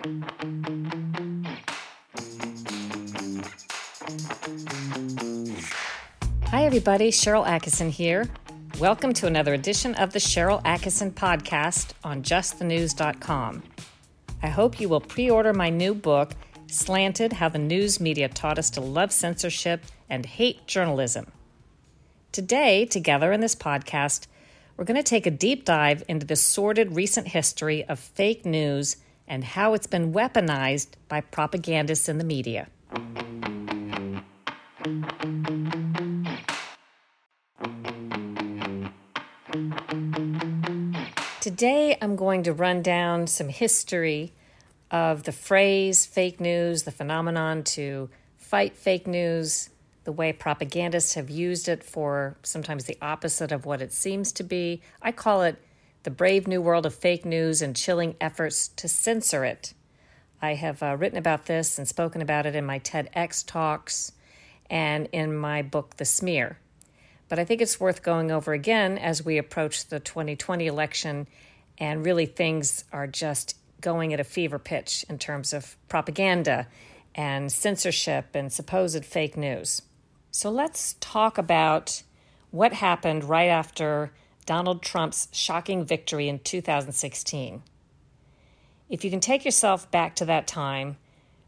Hi, everybody. Sharyl Attkisson here. Welcome to another edition of the Sharyl Attkisson podcast on justthenews.com. I hope you will pre order my new book, Slanted How the News Media Taught Us to Love Censorship and Hate Journalism. Today, together in this podcast, we're going to take a deep dive into the sordid recent history of fake news and how it's been weaponized by propagandists in the media. Today, I'm going to run down some history of the phrase fake news, the phenomenon to fight fake news, the way propagandists have used it for sometimes the opposite of what it seems to be. I call it the brave new world of fake news and chilling efforts to censor it. I have uh, written about this and spoken about it in my TEDx talks and in my book, The Smear. But I think it's worth going over again as we approach the 2020 election and really things are just going at a fever pitch in terms of propaganda and censorship and supposed fake news. So let's talk about what happened right after Donald Trump's shocking victory in 2016. If you can take yourself back to that time,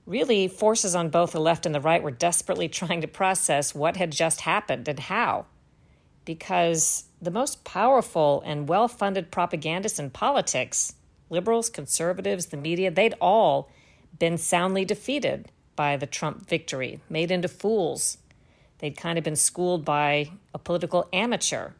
really forces on both the left and the right were desperately trying to process what had just happened and how. Because the most powerful and well funded propagandists in politics liberals, conservatives, the media, they'd all been soundly defeated by the Trump victory, made into fools. They'd kind of been schooled by a political amateur.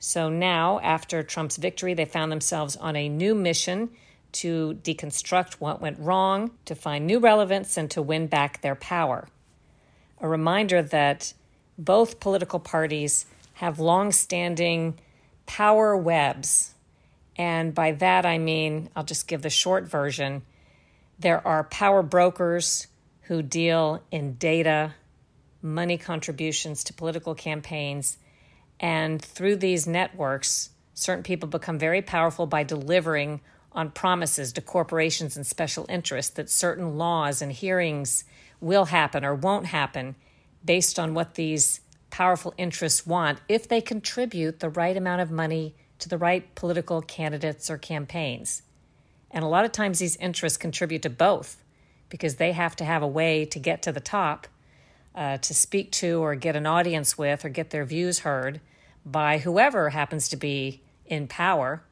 So now, after Trump's victory, they found themselves on a new mission to deconstruct what went wrong, to find new relevance, and to win back their power. A reminder that both political parties have long standing power webs and by that, I mean, I'll just give the short version. There are power brokers who deal in data, money contributions to political campaigns. And through these networks, certain people become very powerful by delivering on promises to corporations and special interests that certain laws and hearings will happen or won't happen based on what these powerful interests want if they contribute the right amount of money to the right political candidates or campaigns. And a lot of times these interests contribute to both because they have to have a way to get to the top, uh, to speak to or get an audience with or get their views heard by whoever happens to be in power.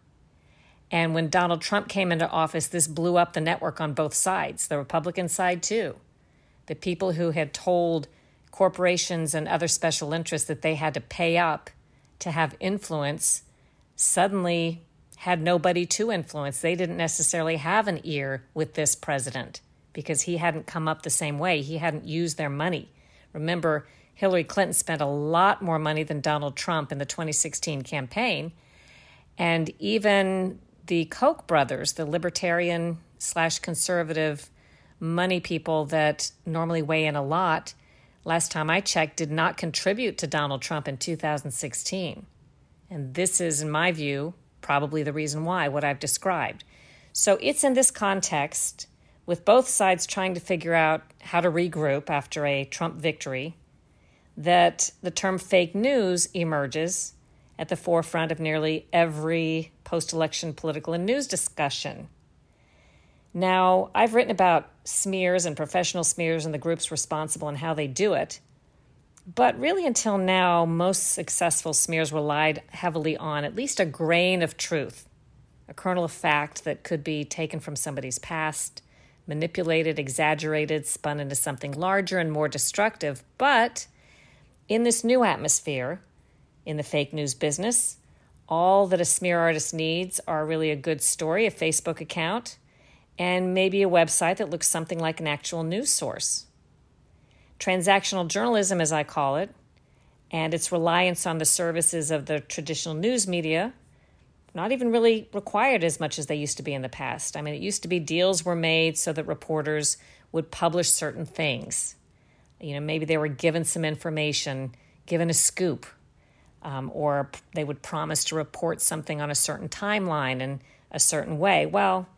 And when Donald Trump came into office, this blew up the network on both sides, the Republican side too. The people who had told corporations and other special interests that they had to pay up to have influence suddenly had nobody to influence. They didn't necessarily have an ear with this president because he hadn't come up the same way. He hadn't used their money. Remember, Hillary Clinton spent a lot more money than Donald Trump in the 2016 campaign. And even the Koch brothers, the libertarian slash conservative money people that normally weigh in a lot, last time I checked, did not contribute to Donald Trump in 2016. And this is, in my view, probably the reason why, what I've described. So it's in this context, with both sides trying to figure out how to regroup after a Trump victory, that the term fake news emerges at the forefront of nearly every post election political and news discussion. Now, I've written about smears and professional smears and the groups responsible and how they do it. But really, until now, most successful smears relied heavily on at least a grain of truth, a kernel of fact that could be taken from somebody's past, manipulated, exaggerated, spun into something larger and more destructive. But in this new atmosphere, in the fake news business, all that a smear artist needs are really a good story, a Facebook account, and maybe a website that looks something like an actual news source transactional journalism, as I call it, and its reliance on the services of the traditional news media, not even really required as much as they used to be in the past. I mean, it used to be deals were made so that reporters would publish certain things. You know, maybe they were given some information, given a scoop, um, or they would promise to report something on a certain timeline and a certain way. Well,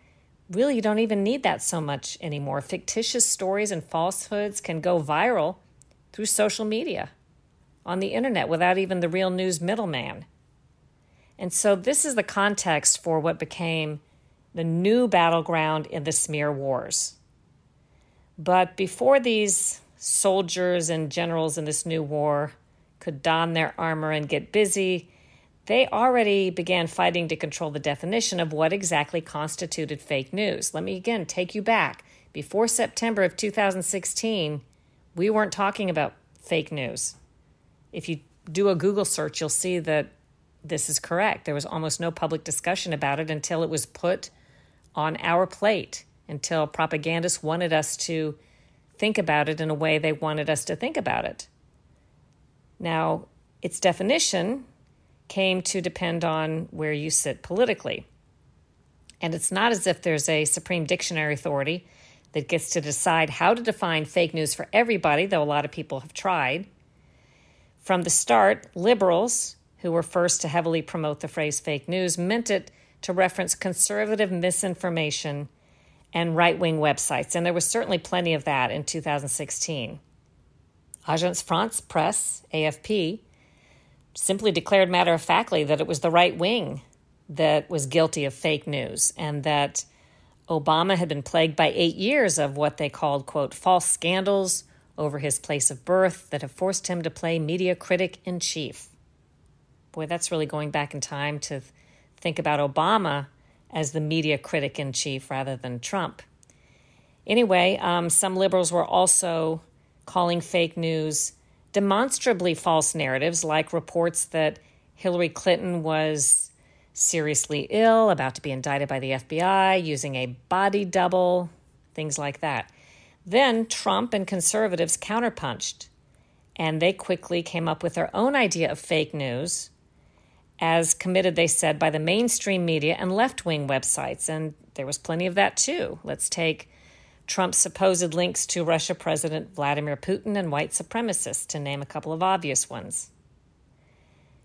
really you don't even need that so much anymore. Fictitious stories and falsehoods can go viral through social media, on the internet, without even the real news middleman. And so, this is the context for what became the new battleground in the smear wars. But before these soldiers and generals in this new war could don their armor and get busy, they already began fighting to control the definition of what exactly constituted fake news. Let me again take you back. Before September of 2016, we weren't talking about fake news. If you do a Google search, you'll see that this is correct. There was almost no public discussion about it until it was put on our plate, until propagandists wanted us to think about it in a way they wanted us to think about it. Now, its definition came to depend on where you sit politically. And it's not as if there's a Supreme Dictionary Authority that gets to decide how to define fake news for everybody, though a lot of people have tried. From the start, liberals, who were first to heavily promote the phrase fake news, meant it to reference conservative misinformation and right wing websites. And there was certainly plenty of that in 2016. Agence France Presse, AFP, simply declared matter of factly that it was the right wing that was guilty of fake news and that Obama had been plagued by eight years of what they called, quote, false scandals over his place of birth that have forced him to play media critic in chief. Boy, that's really going back in time to think about Obama as the media critic in chief rather than Trump. Anyway, um, some liberals were also calling fake news demonstrably false narratives, like reports that Hillary Clinton was seriously ill, about to be indicted by the FBI, using a body double, things like that. Then Trump and conservatives counterpunched, and they quickly came up with their own idea of fake news, as committed, they said, by the mainstream media and left wing websites. And there was plenty of that too. Let's take Trump's supposed links to Russia President Vladimir Putin and white supremacists, to name a couple of obvious ones.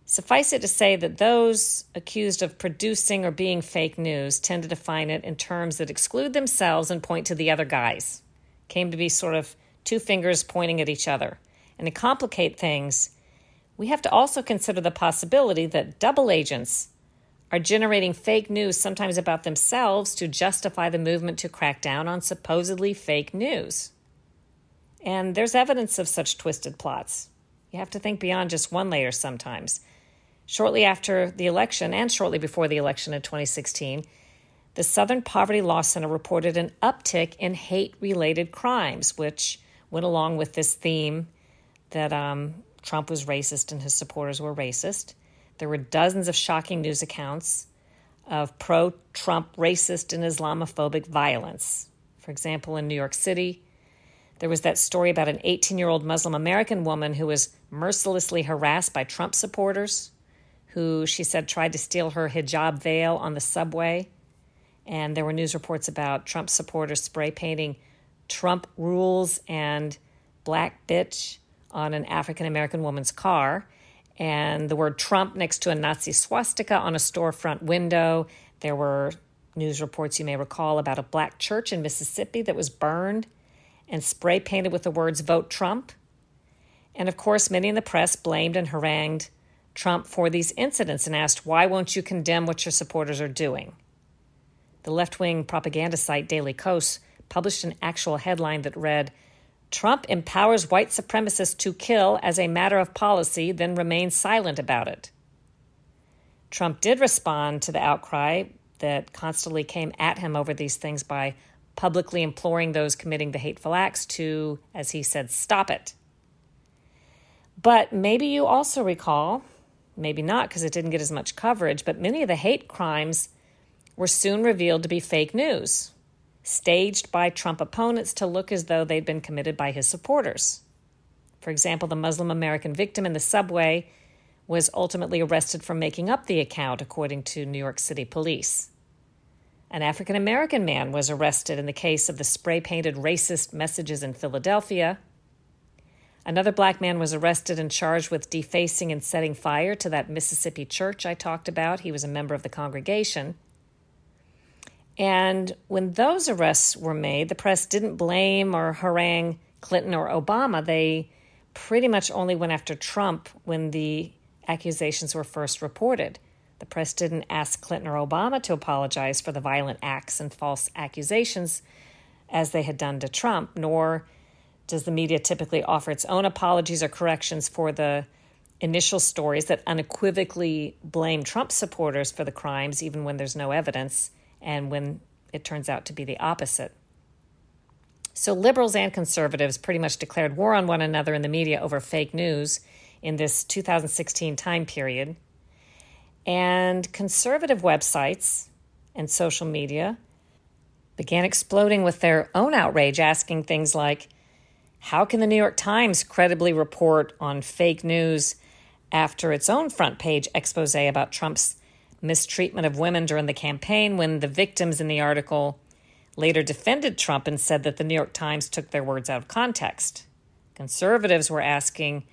Suffice it to say that those accused of producing or being fake news tend to define it in terms that exclude themselves and point to the other guys. Came to be sort of two fingers pointing at each other. And to complicate things, we have to also consider the possibility that double agents are generating fake news, sometimes about themselves, to justify the movement to crack down on supposedly fake news. And there's evidence of such twisted plots. You have to think beyond just one layer sometimes. Shortly after the election and shortly before the election in 2016, the Southern Poverty Law Center reported an uptick in hate related crimes, which went along with this theme that um, Trump was racist and his supporters were racist. There were dozens of shocking news accounts of pro Trump racist and Islamophobic violence. For example, in New York City, there was that story about an 18 year old Muslim American woman who was mercilessly harassed by Trump supporters, who she said tried to steal her hijab veil on the subway. And there were news reports about Trump supporters spray painting Trump rules and black bitch on an African American woman's car and the word Trump next to a Nazi swastika on a storefront window. There were news reports you may recall about a black church in Mississippi that was burned and spray painted with the words Vote Trump. And of course, many in the press blamed and harangued Trump for these incidents and asked, Why won't you condemn what your supporters are doing? The left wing propaganda site Daily Kos published an actual headline that read, Trump empowers white supremacists to kill as a matter of policy, then remains silent about it. Trump did respond to the outcry that constantly came at him over these things by publicly imploring those committing the hateful acts to, as he said, stop it. But maybe you also recall, maybe not because it didn't get as much coverage, but many of the hate crimes were soon revealed to be fake news staged by Trump opponents to look as though they'd been committed by his supporters. For example, the Muslim American victim in the subway was ultimately arrested for making up the account, according to New York City police. An African American man was arrested in the case of the spray painted racist messages in Philadelphia. Another black man was arrested and charged with defacing and setting fire to that Mississippi church I talked about. He was a member of the congregation. And when those arrests were made, the press didn't blame or harangue Clinton or Obama. They pretty much only went after Trump when the accusations were first reported. The press didn't ask Clinton or Obama to apologize for the violent acts and false accusations as they had done to Trump, nor does the media typically offer its own apologies or corrections for the initial stories that unequivocally blame Trump supporters for the crimes, even when there's no evidence and when it turns out to be the opposite. So, liberals and conservatives pretty much declared war on one another in the media over fake news in this 2016 time period. And conservative websites and social media began exploding with their own outrage, asking things like How can the New York Times credibly report on fake news after its own front page expose about Trump's mistreatment of women during the campaign when the victims in the article later defended Trump and said that the New York Times took their words out of context. Conservatives were asking,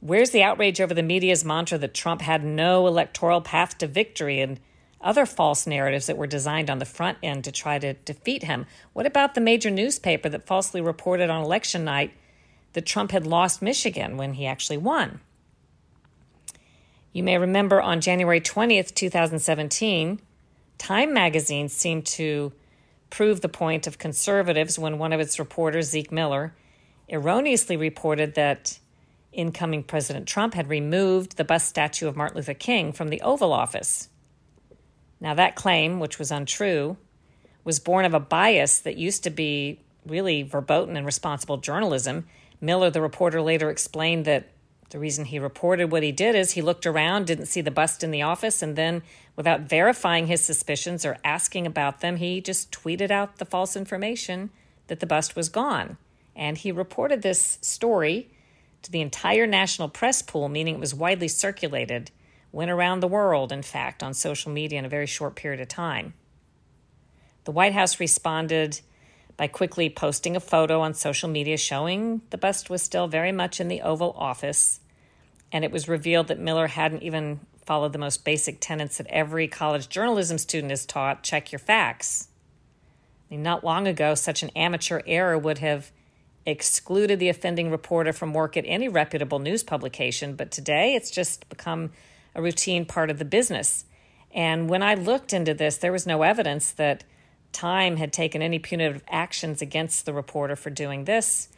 Where's the outrage over the media's mantra that Trump had no electoral path to victory and other false narratives that were designed on the front end to try to defeat him? What about the major newspaper that falsely reported on election night that Trump had lost Michigan when he actually won? You may remember on January 20th, 2017, Time magazine seemed to prove the point of conservatives when one of its reporters, Zeke Miller, erroneously reported that incoming President Trump had removed the bust statue of Martin Luther King from the Oval Office. Now, that claim, which was untrue, was born of a bias that used to be really verboten and responsible journalism. Miller, the reporter, later explained that the reason he reported what he did is he looked around, didn't see the bust in the office, and then, without verifying his suspicions or asking about them, he just tweeted out the false information that the bust was gone. And he reported this story to the entire national press pool, meaning it was widely circulated, went around the world, in fact, on social media in a very short period of time. The White House responded by quickly posting a photo on social media showing the bust was still very much in the Oval Office and it was revealed that Miller hadn't even followed the most basic tenets that every college journalism student is taught check your facts. I mean, not long ago, such an amateur error would have excluded the offending reporter from work at any reputable news publication, but today it's just become a routine part of the business. And when I looked into this, there was no evidence that Time had taken any punitive actions against the reporter for doing this,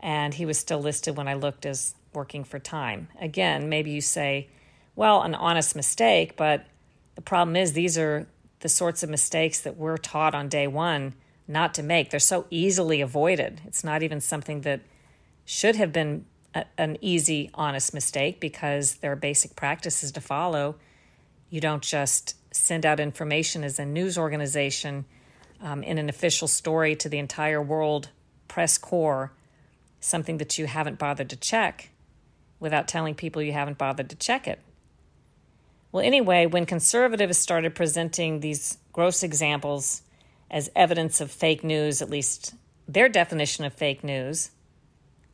and he was still listed when I looked as working for time. Again, maybe you say, well, an honest mistake, but the problem is these are the sorts of mistakes that we're taught on day one not to make. They're so easily avoided. It's not even something that should have been a, an easy, honest mistake because there are basic practices to follow. You don't just send out information as a news organization um, in an official story to the entire world press corps, something that you haven't bothered to check without telling people you haven't bothered to check it. Well, anyway, when conservatives started presenting these gross examples as evidence of fake news, at least their definition of fake news,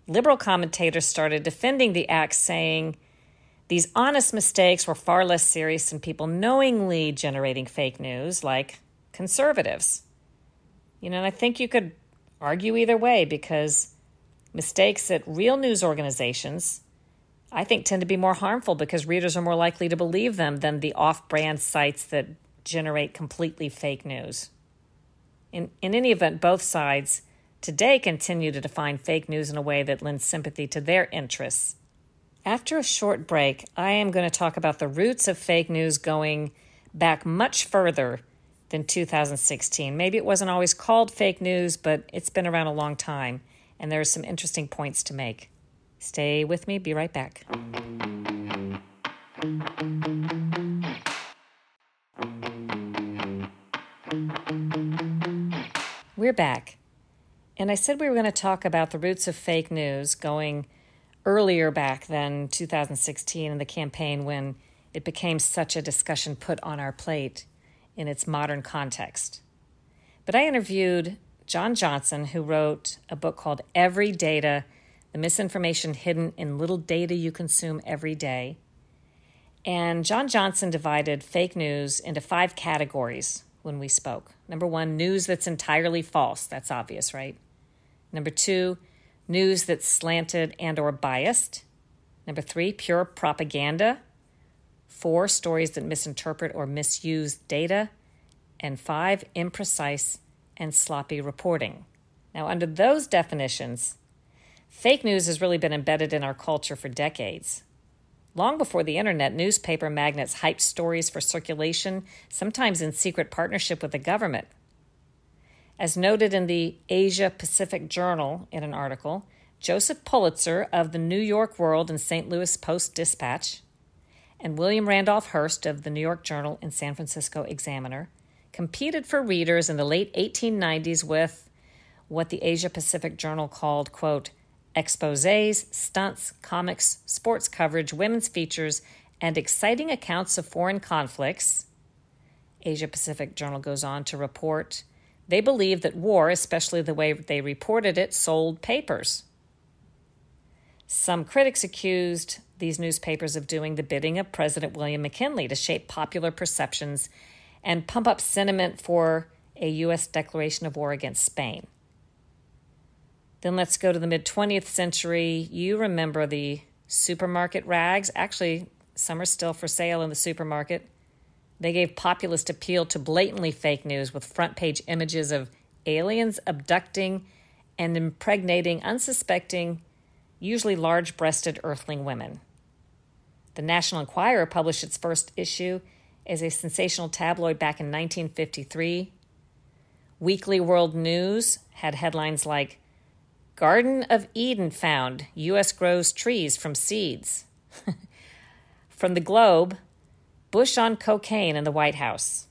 liberal commentators started defending the act, saying these honest mistakes were far less serious than people knowingly generating fake news, like conservatives. You know, and I think you could argue either way because mistakes at real news organizations I think tend to be more harmful because readers are more likely to believe them than the off brand sites that generate completely fake news. In, in any event, both sides today continue to define fake news in a way that lends sympathy to their interests. After a short break, I am going to talk about the roots of fake news going back much further than 2016. Maybe it wasn't always called fake news, but it's been around a long time, and there are some interesting points to make. Stay with me, be right back. We're back. And I said we were going to talk about the roots of fake news going earlier back than 2016 in the campaign when it became such a discussion put on our plate in its modern context. But I interviewed John Johnson, who wrote a book called Everydata the misinformation hidden in little data you consume every day. And John Johnson divided fake news into five categories when we spoke. Number one, news that's entirely false. That's obvious, right? Number two, news that's slanted and or biased. Number three, pure propaganda. Four, stories that misinterpret or misuse data. And five, imprecise and sloppy reporting. Now, under those definitions, fake news has really been embedded in our culture for decades. Long before the internet, newspaper magnates hyped stories for circulation, sometimes in secret partnership with the government. As noted in the Asia Pacific Journal in an article, Joseph Pulitzer of the New York World and St. Louis Post Dispatch, and William Randolph Hearst of the New York Journal and San Francisco Examiner competed for readers in the late 1890s with what the Asia Pacific Journal called, quote, exposes, stunts, comics, sports coverage, women's features, and exciting accounts of foreign conflicts. Asia Pacific Journal goes on to report they believed that war, especially the way they reported it, sold papers. Some critics accused these newspapers of doing the bidding of President William McKinley to shape popular perceptions and pump up sentiment for a U.S. declaration of war against Spain. Then let's go to the mid 20th century. You remember the supermarket rags. Actually, some are still for sale in the supermarket. They gave populist appeal to blatantly fake news with front page images of aliens abducting and impregnating unsuspecting, usually large breasted earthling women. The National Enquirer published its first issue as a sensational tabloid back in 1953. Weekly World News had headlines like Garden of Eden found. U.S. grows trees from seeds. from the Globe, Bush on cocaine in the White House.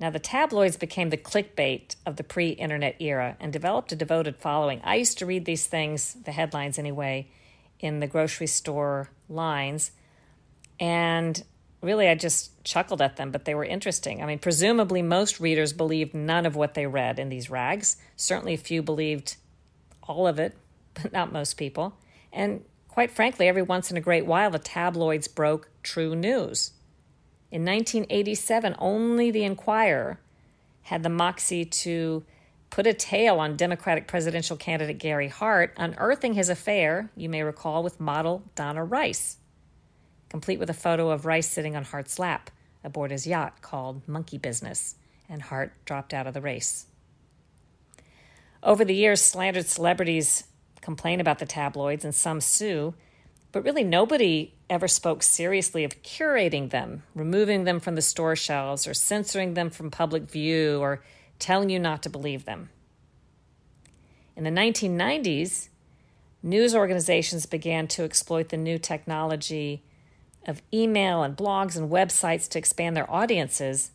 Now, the tabloids became the clickbait of the pre internet era and developed a devoted following. I used to read these things, the headlines anyway, in the grocery store lines. And really, I just chuckled at them, but they were interesting. I mean, presumably, most readers believed none of what they read in these rags. Certainly, a few believed all of it, but not most people. And quite frankly, every once in a great while, the tabloids broke true news. In 1987, only the Enquirer had the moxie to put a tail on Democratic presidential candidate Gary Hart, unearthing his affair, you may recall, with model Donna Rice, complete with a photo of Rice sitting on Hart's lap aboard his yacht called Monkey Business, and Hart dropped out of the race. Over the years, slandered celebrities complain about the tabloids and some sue, but really nobody ever spoke seriously of curating them, removing them from the store shelves, or censoring them from public view, or telling you not to believe them. In the 1990s, news organizations began to exploit the new technology of email and blogs and websites to expand their audiences,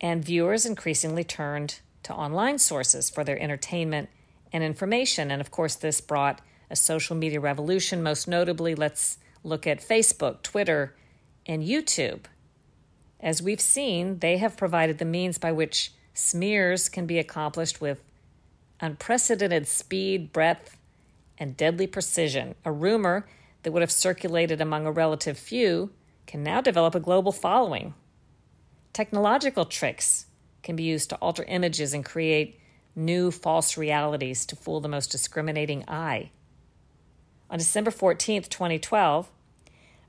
and viewers increasingly turned to online sources for their entertainment and information. And of course, this brought a social media revolution. Most notably, let's look at Facebook, Twitter, and YouTube. As we've seen, they have provided the means by which smears can be accomplished with unprecedented speed, breadth, and deadly precision. A rumor that would have circulated among a relative few can now develop a global following. Technological tricks can be used to alter images and create new false realities to fool the most discriminating eye. On December 14, 2012,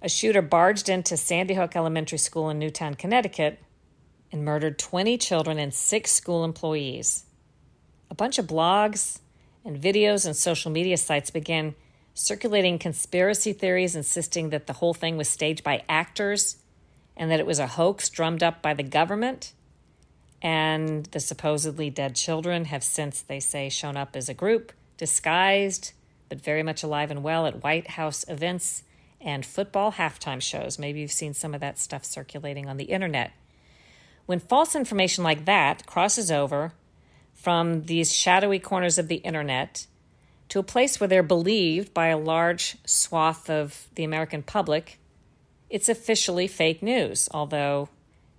a shooter barged into Sandy Hook Elementary School in Newtown, Connecticut, and murdered 20 children and six school employees. A bunch of blogs and videos and social media sites began circulating conspiracy theories insisting that the whole thing was staged by actors and that it was a hoax drummed up by the government and the supposedly dead children have since, they say, shown up as a group, disguised, but very much alive and well at White House events and football halftime shows. Maybe you've seen some of that stuff circulating on the internet. When false information like that crosses over from these shadowy corners of the internet to a place where they're believed by a large swath of the American public, it's officially fake news, although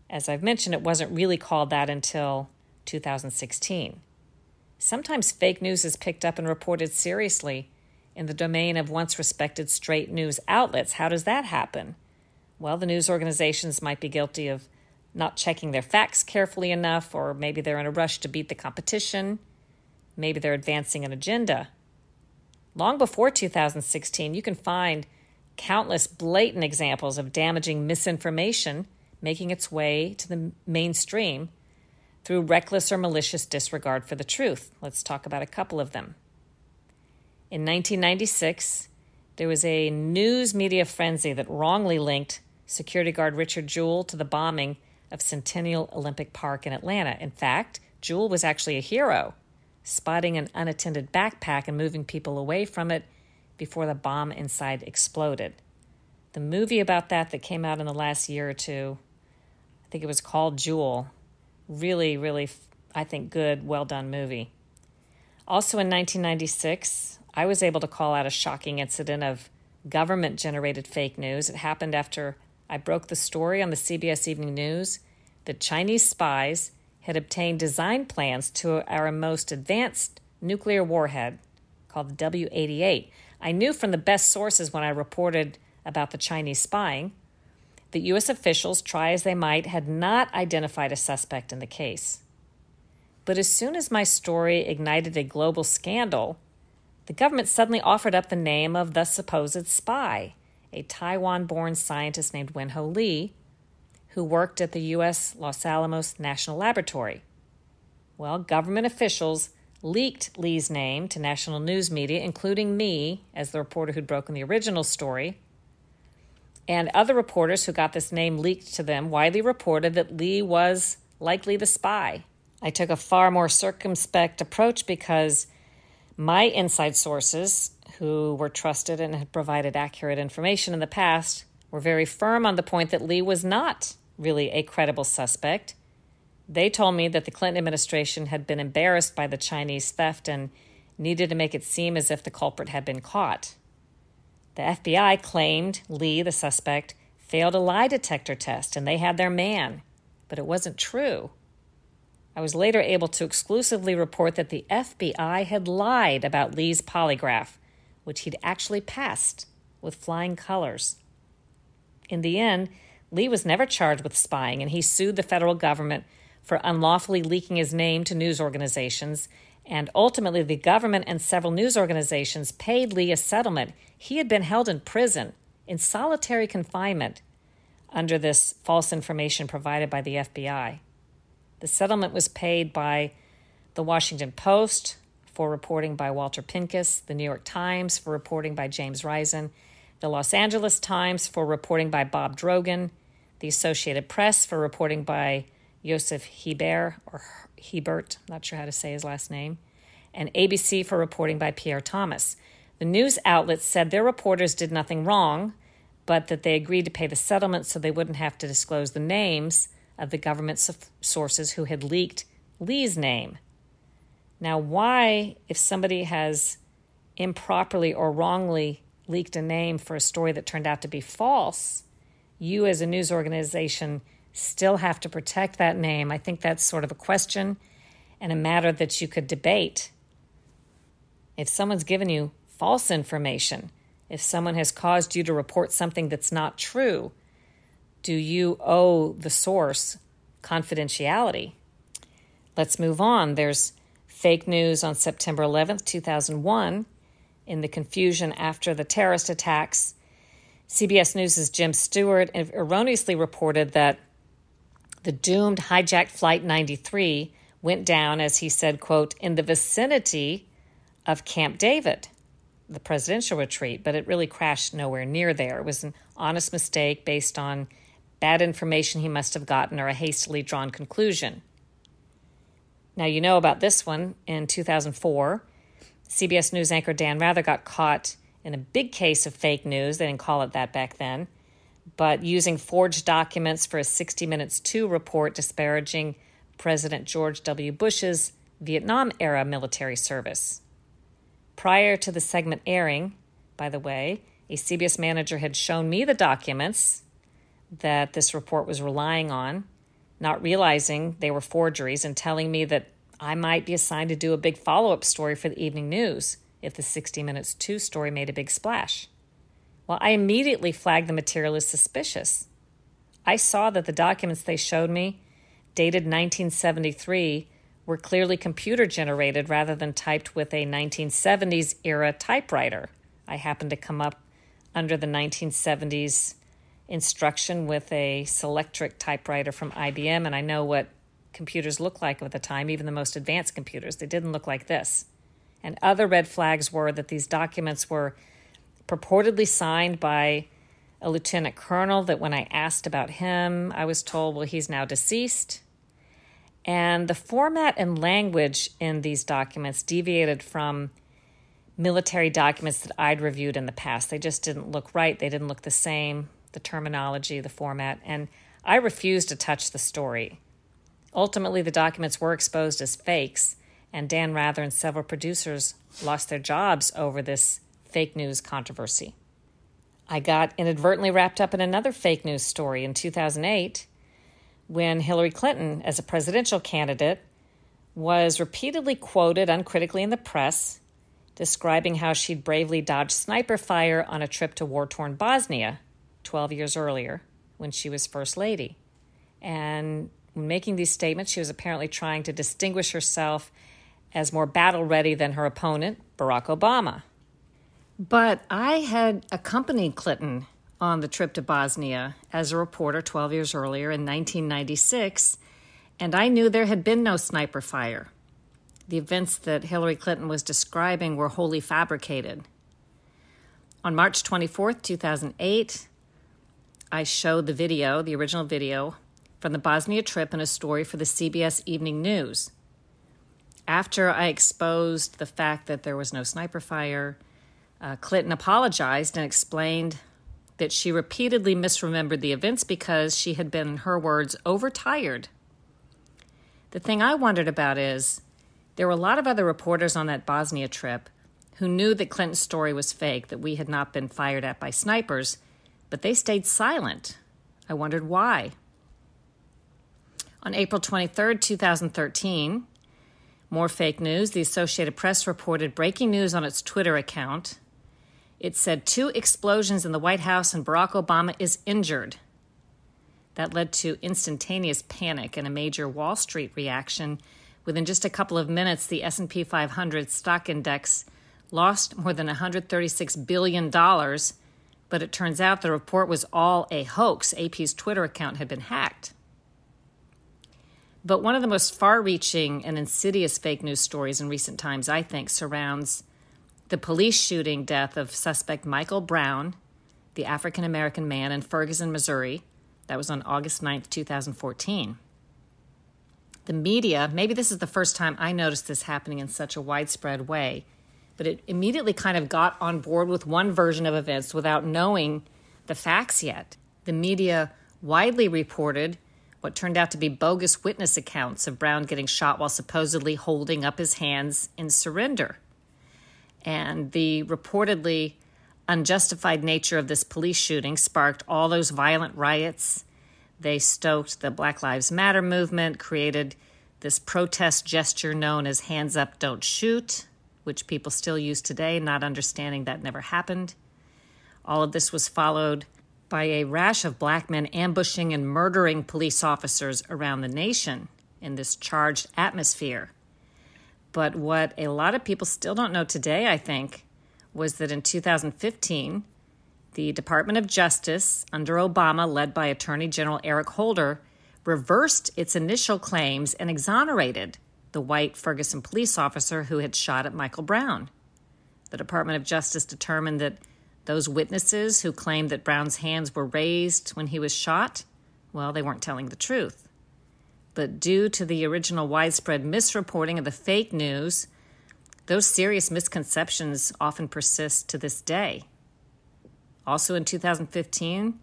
as I've mentioned, it wasn't really called that until 2016. Sometimes fake news is picked up and reported seriously in the domain of once respected straight news outlets. How does that happen? Well, the news organizations might be guilty of not checking their facts carefully enough, or maybe they're in a rush to beat the competition. Maybe they're advancing an agenda. Long before 2016, you can find countless blatant examples of damaging misinformation making its way to the mainstream through reckless or malicious disregard for the truth. Let's talk about a couple of them. In 1996, there was a news media frenzy that wrongly linked security guard Richard Jewell to the bombing of Centennial Olympic Park in Atlanta. In fact, Jewell was actually a hero, spotting an unattended backpack and moving people away from it before the bomb inside exploded. The movie about that that came out in the last year or two, I think it was called Jewell. Really, really, I think, good, well done movie. Also in 1996, I was able to call out a shocking incident of government generated fake news. It happened after I broke the story on the CBS Evening News that Chinese spies had obtained design plans to our most advanced nuclear warhead called the W 88. I knew from the best sources when I reported about the Chinese spying that U.S. officials, try as they might, had not identified a suspect in the case. But as soon as my story ignited a global scandal, the government suddenly offered up the name of the supposed spy a Taiwan born scientist named Wen Ho Lee, who worked at the U.S. Los Alamos National Laboratory. Well, government officials leaked Lee's name to national news media, including me as the reporter who'd broken the original story. And other reporters who got this name leaked to them widely reported that Lee was likely the spy. I took a far more circumspect approach because my inside sources who were trusted and had provided accurate information in the past, were very firm on the point that Lee was not really a credible suspect. They told me that the Clinton administration had been embarrassed by the Chinese theft and needed to make it seem as if the culprit had been caught. The FBI claimed Lee, the suspect, failed a lie detector test and they had their man, but it wasn't true. I was later able to exclusively report that the FBI had lied about Lee's polygraph which he'd actually passed with flying colors. In the end, Lee was never charged with spying, and he sued the federal government for unlawfully leaking his name to news organizations. And ultimately, the government and several news organizations paid Lee a settlement. He had been held in prison in solitary confinement under this false information provided by the FBI. The settlement was paid by the Washington Post, for reporting by Walter Pincus, the New York Times for reporting by James Risen, the Los Angeles Times for reporting by Bob Drogin, the Associated Press for reporting by Joseph Hebert or Hebert, not sure how to say his last name, and ABC for reporting by Pierre Thomas. The news outlets said their reporters did nothing wrong, but that they agreed to pay the settlement so they wouldn't have to disclose the names of the government sources who had leaked Lee's name. Now, why, if somebody has improperly or wrongly leaked a name for a story that turned out to be false, you as a news organization still have to protect that name? I think that's sort of a question and a matter that you could debate. If someone's given you false information, if someone has caused you to report something that's not true, do you owe the source confidentiality? Let's move on. There's fake news on September 11th, 2001, in the confusion after the terrorist attacks. CBS News' Jim Stewart erroneously reported that the doomed hijacked Flight 93 went down, as he said, quote, in the vicinity of Camp David, the presidential retreat, but it really crashed nowhere near there. It was an honest mistake based on bad information he must have gotten or a hastily drawn conclusion. Now, you know about this one in 2004. CBS News anchor Dan Rather got caught in a big case of fake news. They didn't call it that back then, but using forged documents for a 60 Minutes 2 report disparaging President George W. Bush's Vietnam era military service. Prior to the segment airing, by the way, a CBS manager had shown me the documents that this report was relying on not realizing they were forgeries and telling me that I might be assigned to do a big follow up story for the evening news if the 60 Minutes 2 story made a big splash. Well, I immediately flagged the material as suspicious. I saw that the documents they showed me, dated 1973, were clearly computer generated rather than typed with a 1970s era typewriter. I happened to come up under the 1970s instruction with a Selectric typewriter from IBM, and I know what computers looked like at the time, even the most advanced computers. They didn't look like this. And other red flags were that these documents were purportedly signed by a lieutenant colonel, that when I asked about him, I was told, well, he's now deceased. And the format and language in these documents deviated from military documents that I'd reviewed in the past. They just didn't look right, they didn't look the same, the terminology, the format, and I refused to touch the story. Ultimately, the documents were exposed as fakes, and Dan Rather and several producers lost their jobs over this fake news controversy. I got inadvertently wrapped up in another fake news story in 2008 when Hillary Clinton, as a presidential candidate, was repeatedly quoted uncritically in the press describing how she'd bravely dodged sniper fire on a trip to war torn Bosnia 12 years earlier when she was First Lady. And when making these statements, she was apparently trying to distinguish herself as more battle ready than her opponent, Barack Obama. But I had accompanied Clinton on the trip to Bosnia as a reporter 12 years earlier in 1996, and I knew there had been no sniper fire the events that Hillary Clinton was describing were wholly fabricated. On March 24, 2008, I showed the video, the original video, from the Bosnia trip in a story for the CBS Evening News. After I exposed the fact that there was no sniper fire, uh, Clinton apologized and explained that she repeatedly misremembered the events because she had been, in her words, overtired. The thing I wondered about is there were a lot of other reporters on that Bosnia trip who knew that Clinton's story was fake, that we had not been fired at by snipers, but they stayed silent. I wondered why. On April 23, 2013, more fake news. The Associated Press reported breaking news on its Twitter account. It said two explosions in the White House and Barack Obama is injured. That led to instantaneous panic and a major Wall Street reaction Within just a couple of minutes, the S&P 500 stock index lost more than 136 billion dollars, but it turns out the report was all a hoax. AP's Twitter account had been hacked. But one of the most far reaching and insidious fake news stories in recent times, I think, surrounds the police shooting death of suspect Michael Brown, the African American man in Ferguson, Missouri. That was on August 9th, 2014 the media, maybe this is the first time I noticed this happening in such a widespread way, but it immediately kind of got on board with one version of events without knowing the facts yet. The media widely reported what turned out to be bogus witness accounts of Brown getting shot while supposedly holding up his hands in surrender. And the reportedly unjustified nature of this police shooting sparked all those violent riots they stoked the Black Lives Matter movement, created this protest gesture known as Hands Up, Don't Shoot, which people still use today, not understanding that never happened. All of this was followed by a rash of black men ambushing and murdering police officers around the nation in this charged atmosphere. But what a lot of people still don't know today, I think, was that in 2015, the Department of Justice, under Obama, led by Attorney General Eric Holder, reversed its initial claims and exonerated the white Ferguson police officer who had shot at Michael Brown. The Department of Justice determined that those witnesses who claimed that Brown's hands were raised when he was shot, well, they weren't telling the truth. But due to the original widespread misreporting of the fake news, those serious misconceptions often persist to this day. Also in 2015,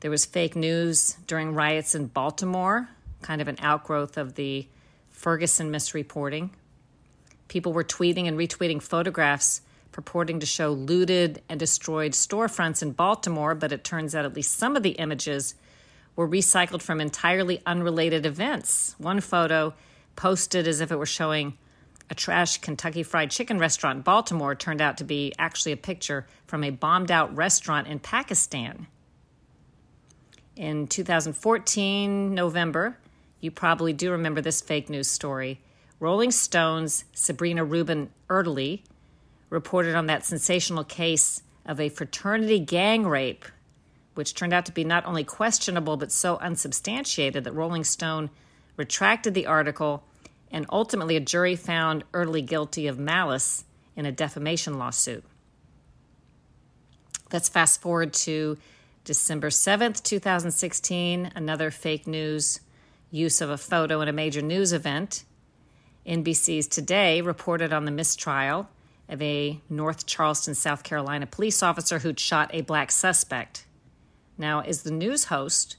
there was fake news during riots in Baltimore, kind of an outgrowth of the Ferguson misreporting. People were tweeting and retweeting photographs purporting to show looted and destroyed storefronts in Baltimore, but it turns out at least some of the images were recycled from entirely unrelated events. One photo posted as if it were showing a trash Kentucky Fried Chicken restaurant in Baltimore turned out to be actually a picture from a bombed out restaurant in Pakistan. In 2014, November, you probably do remember this fake news story. Rolling Stone's Sabrina Rubin Erdely reported on that sensational case of a fraternity gang rape, which turned out to be not only questionable but so unsubstantiated that Rolling Stone retracted the article, and ultimately a jury found Erdely guilty of malice in a defamation lawsuit. Let's fast forward to December 7th, 2016, another fake news use of a photo in a major news event. NBC's Today reported on the mistrial of a North Charleston, South Carolina police officer who'd shot a black suspect. Now, as the news host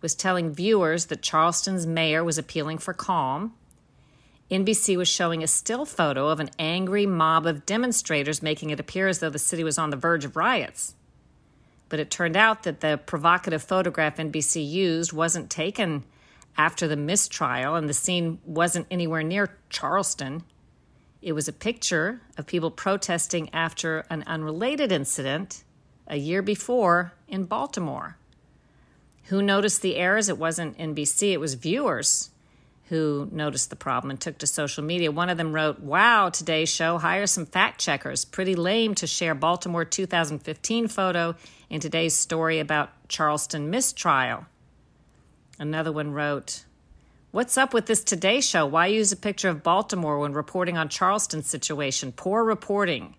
was telling viewers that Charleston's mayor was appealing for calm, NBC was showing a still photo of an angry mob of demonstrators making it appear as though the city was on the verge of riots. But it turned out that the provocative photograph NBC used wasn't taken after the mistrial, and the scene wasn't anywhere near Charleston. It was a picture of people protesting after an unrelated incident a year before in Baltimore. Who noticed the errors? It wasn't NBC, it was viewers who noticed the problem and took to social media. One of them wrote, Wow, today's show, hire some fact checkers. Pretty lame to share Baltimore 2015 photo in today's story about Charleston mistrial. Another one wrote, What's up with this Today Show? Why use a picture of Baltimore when reporting on Charleston's situation? Poor reporting.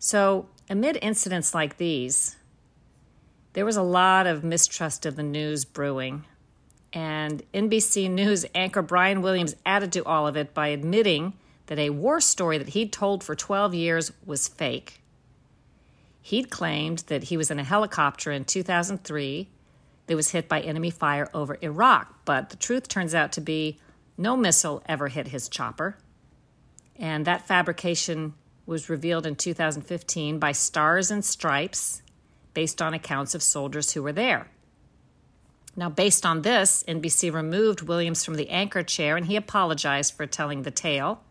So, amid incidents like these, there was a lot of mistrust of the news brewing. And NBC News anchor Brian Williams added to all of it by admitting that a war story that he'd told for 12 years was fake. He'd claimed that he was in a helicopter in 2003 that was hit by enemy fire over Iraq, but the truth turns out to be no missile ever hit his chopper. And that fabrication was revealed in 2015 by Stars and Stripes based on accounts of soldiers who were there. Now, based on this, NBC removed Williams from the anchor chair and he apologized for telling the tale.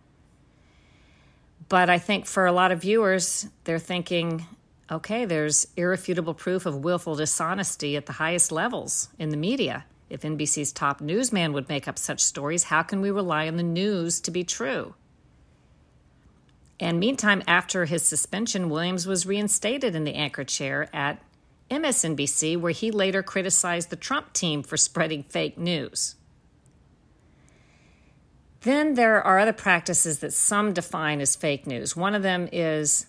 But I think for a lot of viewers, they're thinking, okay, there's irrefutable proof of willful dishonesty at the highest levels in the media. If NBC's top newsman would make up such stories, how can we rely on the news to be true? And meantime, after his suspension, Williams was reinstated in the anchor chair at MSNBC, where he later criticized the Trump team for spreading fake news. Then there are other practices that some define as fake news. One of them is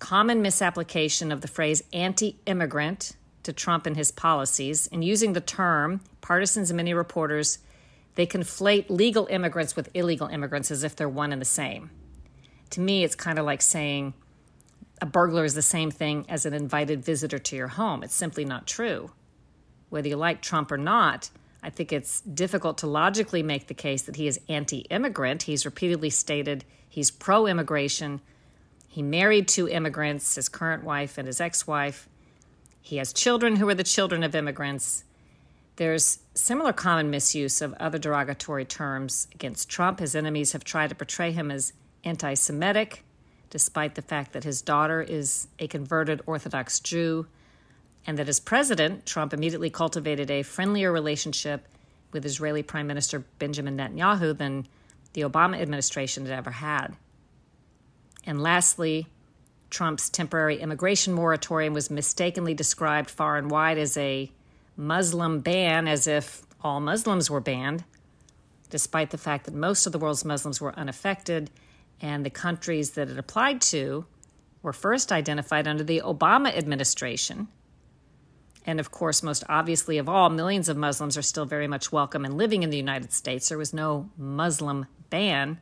common misapplication of the phrase anti immigrant to Trump and his policies, and using the term, partisans and many reporters, they conflate legal immigrants with illegal immigrants as if they're one and the same. To me, it's kind of like saying a burglar is the same thing as an invited visitor to your home. It's simply not true. Whether you like Trump or not, I think it's difficult to logically make the case that he is anti immigrant. He's repeatedly stated he's pro immigration. He married two immigrants, his current wife and his ex wife. He has children who are the children of immigrants. There's similar common misuse of other derogatory terms against Trump. His enemies have tried to portray him as anti Semitic, despite the fact that his daughter is a converted Orthodox Jew, and that as president, Trump immediately cultivated a friendlier relationship with Israeli Prime Minister Benjamin Netanyahu than the Obama administration had ever had. And lastly, Trump's temporary immigration moratorium was mistakenly described far and wide as a Muslim ban, as if all Muslims were banned, despite the fact that most of the world's Muslims were unaffected and the countries that it applied to were first identified under the Obama administration. And of course, most obviously of all, millions of Muslims are still very much welcome and living in the United States. There was no Muslim ban.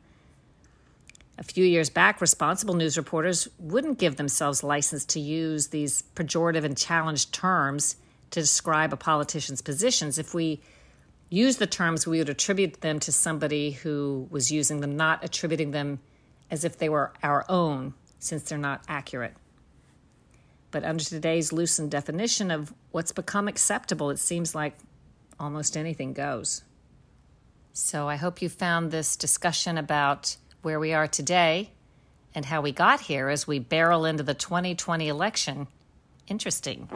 A few years back, responsible news reporters wouldn't give themselves license to use these pejorative and challenged terms to describe a politician's positions. If we use the terms, we would attribute them to somebody who was using them, not attributing them as if they were our own, since they're not accurate. But under today's loosened definition of what's become acceptable, it seems like almost anything goes. So I hope you found this discussion about where we are today and how we got here as we barrel into the 2020 election interesting.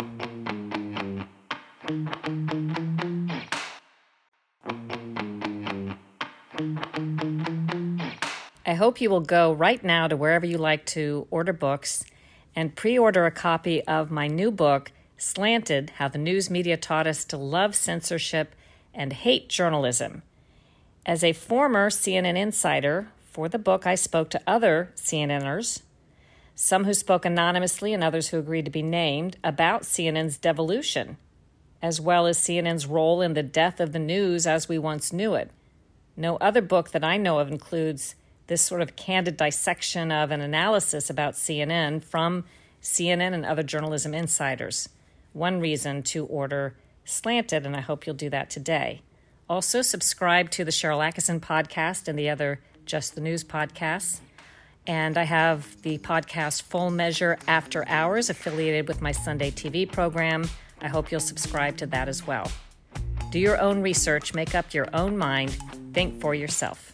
I hope you will go right now to wherever you like to order books and pre order a copy of my new book, Slanted How the News Media Taught Us to Love Censorship and Hate Journalism. As a former CNN insider, for the book, I spoke to other CNNers, some who spoke anonymously and others who agreed to be named, about CNN's devolution, as well as CNN's role in the death of the news as we once knew it. No other book that I know of includes this sort of candid dissection of an analysis about CNN from CNN and other journalism insiders. One reason to order Slanted, and I hope you'll do that today. Also, subscribe to the Sharyl Attkisson podcast and the other Just the News podcasts. And I have the podcast Full Measure After Hours affiliated with my Sunday TV program. I hope you'll subscribe to that as well. Do your own research, make up your own mind, think for yourself.